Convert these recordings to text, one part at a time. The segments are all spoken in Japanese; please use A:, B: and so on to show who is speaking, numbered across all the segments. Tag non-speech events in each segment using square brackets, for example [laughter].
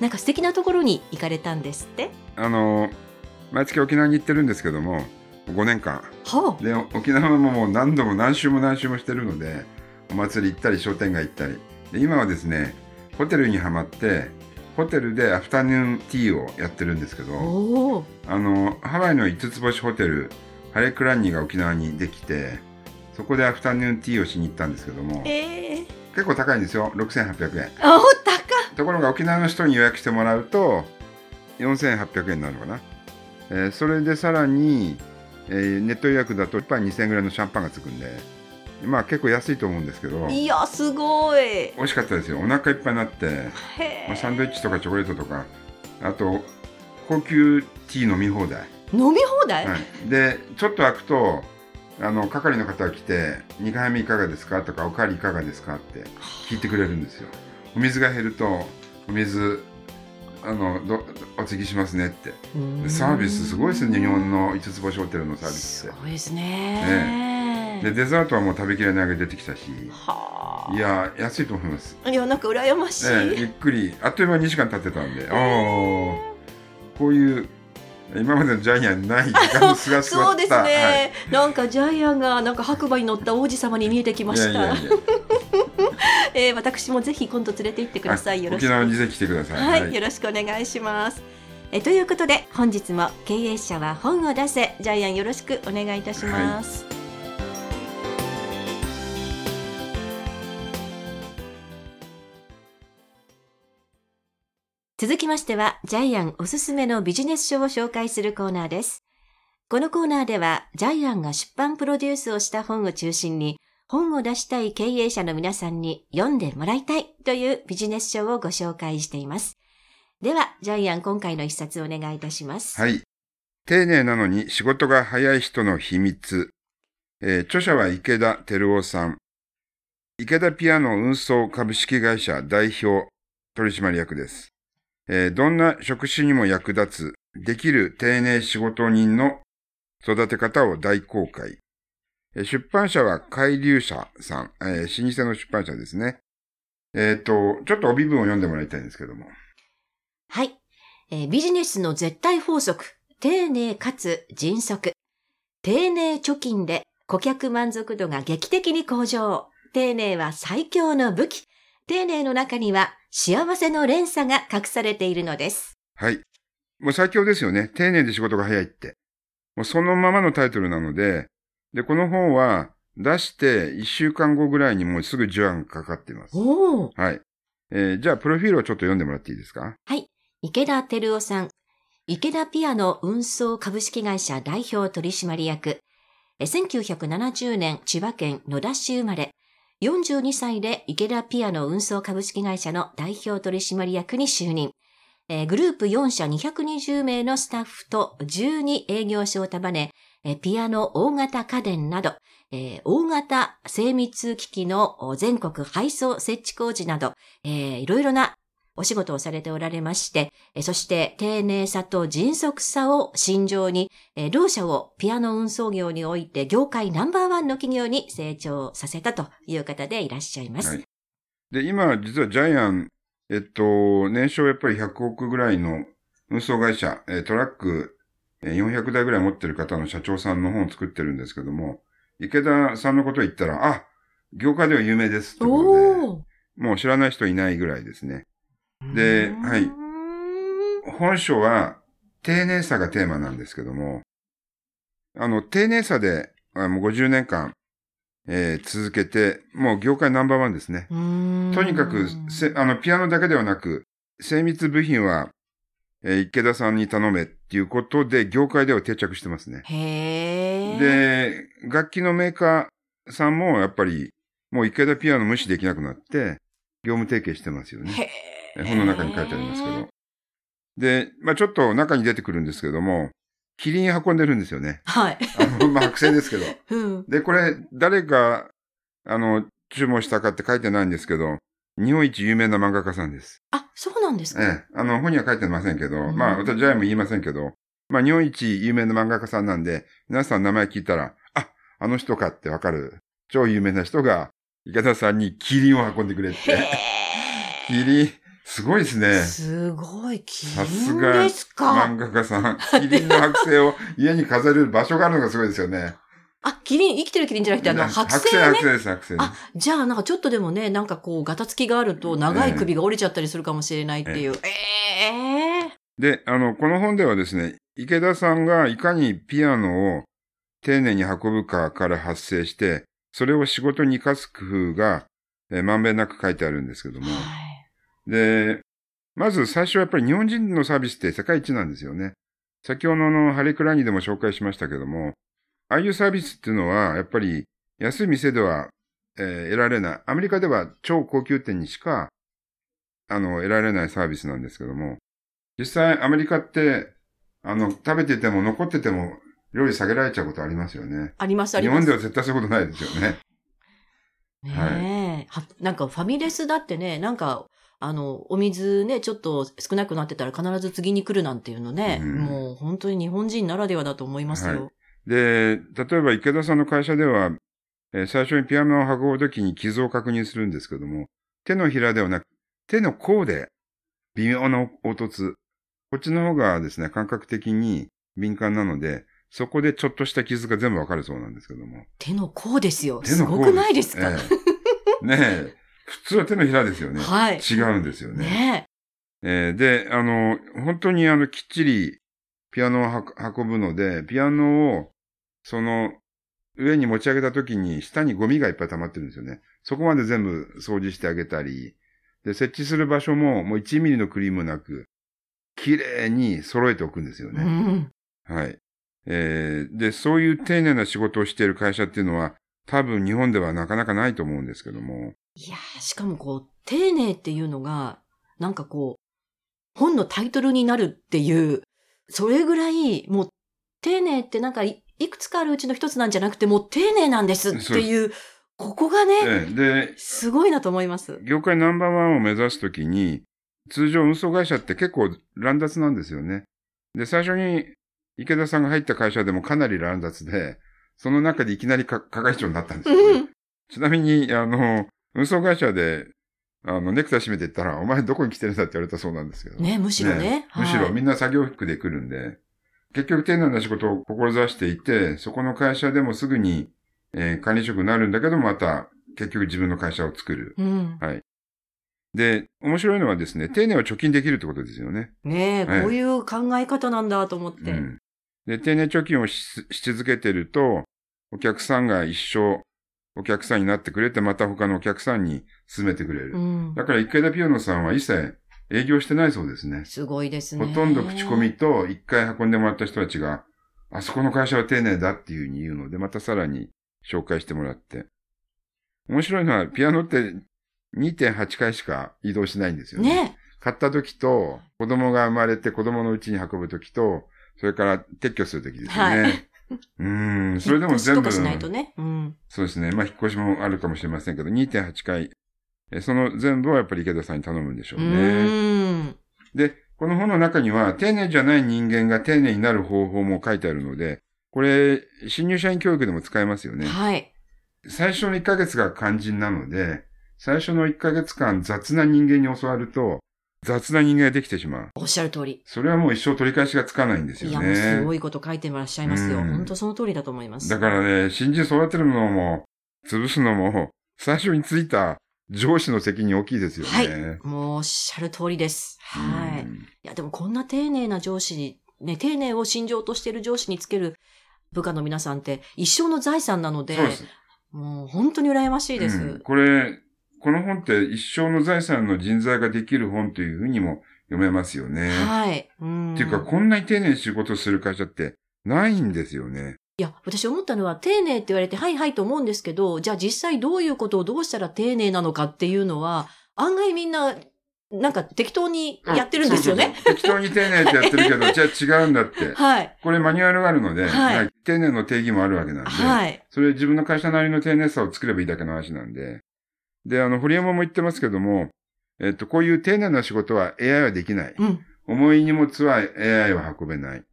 A: なんか素敵なところに行かれたんですって？
B: あの毎月沖縄に行ってるんですけども、5年間。
A: は
B: で沖縄ももう何度も何週も何週もしてるので、お祭り行ったり商店街行ったり、で今はですね、ホテルにはまって。ホテルでアフタヌーンティーをやってるんですけど、あのハワイの5つ星ホテルハレクランニが沖縄にできて、そこでアフタヌーンティーをしに行ったんですけども、
A: ええ
B: 結構高いんですよ、6800円。
A: あお高っ
B: ところが沖縄の人に予約してもらうと4800円になるのかな、えーそれでさらに、えーネット予約だと1杯2000円ぐらいのシャンパンがつくんでまあ結構安いと思うんですけど
A: いやすごい。
B: 美味しかったですよ。お腹いっぱいになって、
A: へ
B: まあ、サンドイッチとかチョコレートとかあと高級ティー飲み放題、
A: 飲み放題、
B: はい、でちょっと開くとあの係の方が来て「2回目いかがですか?」とか「おかわりいかがですか?」って聞いてくれるんですよ。お水が減るとお水あのどお継ぎしますねって。サービスすごいですね日本の5つ星ホテルのサービスっ
A: すごいですね。
B: てでデザートはもう食べきれないぐらい出てきたし。
A: はあ。
B: いや安いと思います、
A: いやなんか羨ましい、
B: ええゆっくり。あっという間に2時間経ってたんで。ああこういう今までのジャイアンない [laughs]
A: そうですね、
B: はい。
A: なんかジャイアンがなんか白馬に乗った王子様に見えてきました。
B: いやいやいや
A: えー私もぜひ今度連れて行ってください、よろしく。
B: 沖縄にぜひ来てください。
A: はい、よろしくお願いします。えということで本日も経営者は本を出せ。ジャイアンよろしくお願いいたします。続きましてはジャイアンおすすめのビジネス書を紹介するコーナーです。このコーナーではジャイアンが出版プロデュースをした本を中心に本を出したい経営者の皆さんに読んでもらいたいというビジネス書をご紹介しています。では、ジャイアン今回の一冊お願いいたします。
B: はい。丁寧なのに仕事が早い人の秘密。えー著者は池田照夫さん。池田ピアノ運送株式会社代表取締役です。えーどんな職種にも役立つ、できる丁寧仕事人の育て方を大公開。えー出版社は海流社さん、えー老舗の出版社ですね。えっ、と、ちょっと帯文を読んでもらいたいんですけども。
A: はい、えービジネスの絶対法則。丁寧かつ迅速。丁寧貯金で顧客満足度が劇的に向上。丁寧は最強の武器。丁寧の中には幸せの連鎖が隠されているのです。
B: はい。もう最強ですよね。丁寧で仕事が早いって。もうそのままのタイトルなので、で、この本は出して1週間後ぐらいにもうすぐ受案かかっています。
A: おお。
B: はい。えーじゃあ、プロフィールをちょっと読んでもらっていいですか？
A: はい。池田照夫さん。池田ピアノ運送株式会社代表取締役。え1970年千葉県野田市生まれ。42歳で池田ピアノ運送株式会社の代表取締役に就任。えーグループ4社220名のスタッフと12営業所を束ね、えーピアノ大型家電など、えー大型精密機器の全国配送設置工事など、えーいろいろなお仕事をされておられまして、そして丁寧さと迅速さを心情に、えー同社をピアノ運送業において業界ナンバーワンの企業に成長させたという方でいらっしゃいます。
B: はいで、今、実はジャイアン、えっと、年商やっぱり100億ぐらいの運送会社、えートラックえー400台ぐらい持ってる方の社長さんの本を作ってるんですけども、池田さんのことを言ったら、あ、業界では有名ですってことで、もう知らない人いないぐらいですね。ではい。本書は丁寧さがテーマなんですけども、あの、丁寧さで、あもう50年間、えー続けて、もう業界ナンバーワンですね。とにかく、せあの、ピアノだけではなく、精密部品は、えー池田さんに頼めっていうことで、業界では定着してますね。で、楽器のメーカーさんもやっぱり、もう池田ピアノ無視できなくなって、業務提携してますよね。本の中に書いてありますけど。で、まあちょっと中に出てくるんですけども、キリン運んでるんですよね。
A: はい。
B: あの、まあ剥製ですけど。[laughs]
A: うん。
B: で、これ、誰が、あの、注文したかって書いてないんですけど、日本一有名な漫画家さんです。
A: あ、そうなんですか、
B: ええ。あの、本には書いてませんけど、
A: うん
B: まあ、私はも言いませんけど、まあ、日本一有名な漫画家さんなんで、皆さん名前聞いたら、あ、あの人かってわかる、超有名な人が、池田さんにキリンを運んでくれっ
A: へ
B: て。キリン、すごいです
A: え。
B: ね。
A: すごい、キ
B: さす
A: リン
B: が
A: ですか？
B: 漫画家さん。キリンの剥製を家に飾れる場所があるのがすごいですよね。
A: あ、キリン、生きてるキリンじゃなくて、あの、剥製
B: 剥
A: ね。
B: 製です、剥製ね。
A: あ、じゃあなんかちょっとでもね、なんかこう、ガタつきがあると長い首が折れちゃったりするかもしれないっていう。ええ
B: で、あの、この本ではですね、池田さんがいかにピアノを丁寧に運ぶかから発生して、それを仕事に活かす工夫が、えーまんべんなく書いてあるんですけども。
A: はい。
B: で、まず最初はやっぱり日本人のサービスって世界一なんですよね。先ほどのハレクラニでも紹介しましたけども、ああいうサービスっていうのは、やっぱり安い店では、えー得られない。アメリカでは超高級店にしか、あの、得られないサービスなんですけども、実際アメリカって、あの、食べてても残ってても料理下げられちゃうことありますよね。
A: あります、あ
B: 日
A: ります。
B: 本では絶対そういうことないですよね。[laughs]
A: ねえ、はなんかファミレスだってね、なんか、あの、お水ね、ちょっと少なくなってたら必ず次に来るなんていうのね、
B: うん
A: もう本当に日本人ならではだと思いますよ。
B: で、例えば池田さんの会社では、えー最初にピアノを運ぶときに傷を確認するんですけども、手のひらではなく、手の甲で微妙な凹凸。こっちの方がですね、感覚的に敏感なので、そこでちょっとした傷が全部わかるそうなんですけども。
A: 手の甲ですよ。すごくないですか、
B: ええねえ。普通は手のひらですよね。
A: はい。
B: 違うんですよね。
A: ね
B: えーで、あの、本当にあの、きっちりピアノをは運ぶので、ピアノを、その、上に持ち上げた時に下にゴミがいっぱい溜まってるんですよね。そこまで全部掃除してあげたり、で、設置する場所ももう1ミリのクリームなく、綺麗に揃えておくんですよ
A: え。う
B: ね。
A: ん。
B: はい。えーで、そういう丁寧な仕事をしている会社っていうのは、多分日本ではなかなかないと思うんですけども。
A: いやーしかもこう、丁寧っていうのが、なんかこう、本のタイトルになるっていう、それぐらい、もう、丁寧ってなんかい、いくつかあるうちの一つなんじゃなくて、もう丁寧なんですっていう、ここがね、
B: えーで、
A: すごいなと思います。
B: 業界ナンバーワンを目指すときに、通常運送会社って結構乱雑なんですよね。で、最初に池田さんが入った会社でもかなり乱雑で、その中でいきなりか係長になったんですよ、ね
A: うん。
B: ちなみに、あの、運送会社で、あの、ネクタイ締めていったら、お前どこに来てるんだって言われたそうなんですけど。
A: ね、むしろね。
B: むしろ
A: はい
B: みんな作業服で来るんで、結局丁寧な仕事を志していて、そこの会社でもすぐに、えー管理職になるんだけど、また結局自分の会社を作る。
A: うん。
B: で、面白いのはですね、丁寧は貯金できるってことですよね。
A: ねえ、
B: ええ
A: こういう考え方なんだと思って。
B: うん。で、丁寧貯金をしし続けてると、お客さんが一生お客さんになってくれて、また他のお客さんに勧めてくれる。
A: うん。
B: だから池田ピアノさんは一切営業してないそうですね。
A: すごいですね。
B: ほとんど口コミと一回運んでもらった人たちが、あそこの会社は丁寧だっていうふうに言うので、またさらに紹介してもらって。面白いのは、ピアノって2.8回しか移動しないんですよね。
A: ね
B: 買った時と、子供が生まれて子供のうちに運ぶ時と、それから撤去する時ですよね。
A: は
B: うーん、それでも全部、
A: しないとね。うん。
B: そうですね。まあ、引っ越しもあるかもしれませんけど、2.8回、えその全部はやっぱり池田さんに頼むんでしょ
A: う
B: うね。
A: ーん。
B: で、この本の中には、丁寧じゃない人間が丁寧になる方法も書いてあるので、これ、新入社員教育でも使えますよね。
A: はい。
B: 最初の1ヶ月が肝心なので、最初の1ヶ月間雑な人間に教わると、雑な人間ができてしまう。
A: おっしゃる通り。
B: それはもう一生取り返しがつかないんです
A: いや、
B: よね。
A: もうすごいこと書いてらっしゃいますよ。
B: うん
A: 本当その通りだと思います。
B: だからね、新人育てるのも、潰すのも、最初についた上司の責任大きいですよね。
A: はいもうおっしゃる通りです。はい。い
B: うん
A: や、でもこんな丁寧な上司に、ね、丁寧を信条としている上司につける部下の皆さんって一生の財産なので、
B: そうです。
A: もう本当に羨ましいです。
B: うんこれ、この本って一生の財産の人材ができる本というふうにも読めますよね。
A: はい。うん。
B: っていうか、こんなに丁寧に仕事する会社ってないんですよね。
A: いや、私思ったのは、丁寧って言われて、はいはいと思うんですけど、じゃあ実際どういうことをどうしたら丁寧なのかっていうのは、案外みんななんか適当にやってるんですよね。
B: そうそうそう適当に丁寧ってやってるけど、[laughs] じゃあ違うんだって。
A: はい。
B: これマニュアルがあるので、
A: はい
B: はい丁寧の定義もあるわけなんで、
A: はい。
B: それ自分の会社なりの丁寧さを作ればいいだけの話なんで。で、あの、堀山も言ってますけども、えっと、こういう丁寧な仕事は AI はできない。
A: うん。
B: 重い荷物は AI は運べない。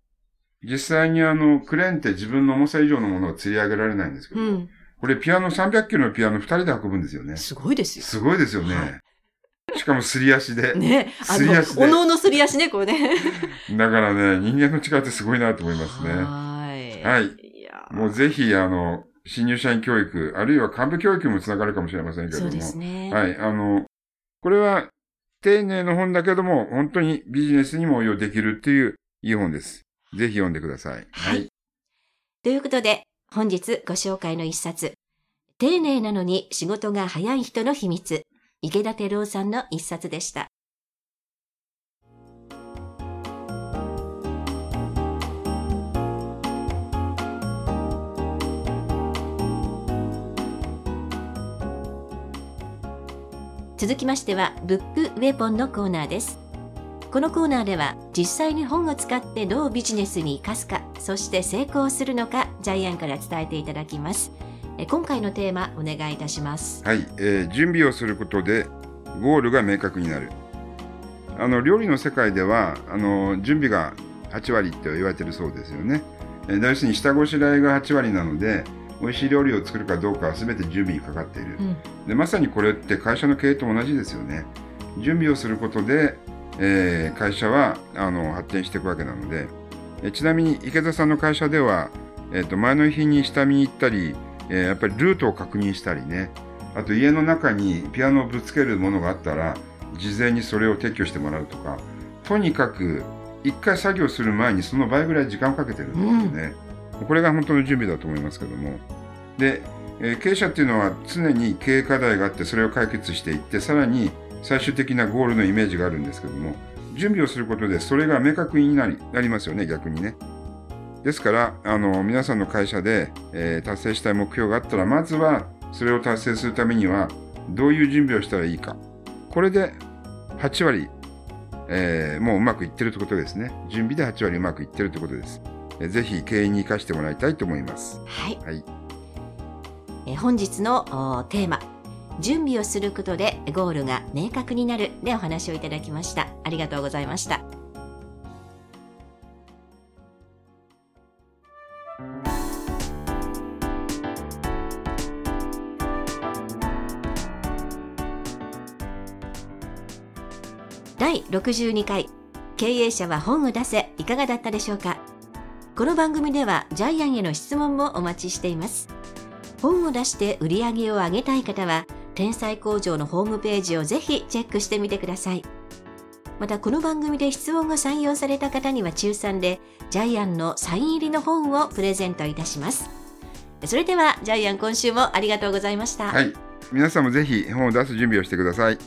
B: 実際にあの、クレーンって自分の重さ以上のものを釣り上げられないんですけど、
A: うん。
B: これピアノ300キロのピアノ2人で運ぶんですよね。
A: すごいですよ。
B: すごいですよね。
A: は
B: しかもすり足で。
A: ね。あ
B: すり足で
A: の、おのおのすり足ね、これね。
B: だからね、人間の力ってすごいなと思いますね。
A: はい。
B: はい。
A: いや
B: もうぜひ、あの、新入社員教育、あるいは幹部教育にもつながるかもしれませんけれども。
A: そうですね。
B: はい。あの、これは丁寧の本だけども、本当にビジネスにも応用できるっていういい本です。ぜひ読んでください。
A: はい。ということで、本日ご紹介の一冊、丁寧なのに仕事が早い人の秘密、池田照夫さんの一冊でした。続きましては、ブックウェポンのコーナーです。このコーナーでは実際に本を使ってどうビジネスに生かすかそして成功するのかジャイアンから伝えていただきますえ今回のテーマお願いいたします
B: はい、えー準備をすることでゴールが明確になる。あの料理の世界ではあの準備が8割って言われてるそうですよね。えー要するに下ごしらえが8割なので美味しい料理を作るかどうかは全て準備にかかっている。
A: うん。
B: でまさにこれって会社の経営と同じですよね。準備をすることで、えー会社はあの発展していくわけなので、えちなみに池田さんの会社では、えーと前の日に下見に行ったり、えーやっぱりルートを確認したりね。あと家の中にピアノをぶつけるものがあったら事前にそれを撤去してもらうとか。とにかく一回作業する前にその倍ぐらい時間をかけてるんですよね、これが本当の準備だと思いますけども。で、え経営者っていうのは常に経営課題があってそれを解決していってさらに最終的なゴールのイメージがあるんですけども準備をすることでそれが明確になりなりますよね逆にね。ですからあの皆さんの会社で、えー達成したい目標があったらまずはそれを達成するためにはどういう準備をしたらいいか。これで8割、えーもううまくいってるってことですね。準備で8割うまくいってるってことです、えーぜひ経営に生かしてもらいたいと思います。
A: はい、
B: はい。
A: え本日のおテーマ準備をすることでゴールが明確になるでお話をいただきました。ありがとうございました。第62回経営者は本を出せいかがだったでしょうか？この番組ではジャイアンへの質問もお待ちしています。本を出して売り上げを上げたい方は天才工場のホームページをぜひチェックしてみてください。またこの番組で質問が採用された方には抽選でジャイアンのサイン入りの本をプレゼントいたします。それではジャイアン今週もありがとうございました、
B: はい。皆さんもぜひ本を出す準備をしてください。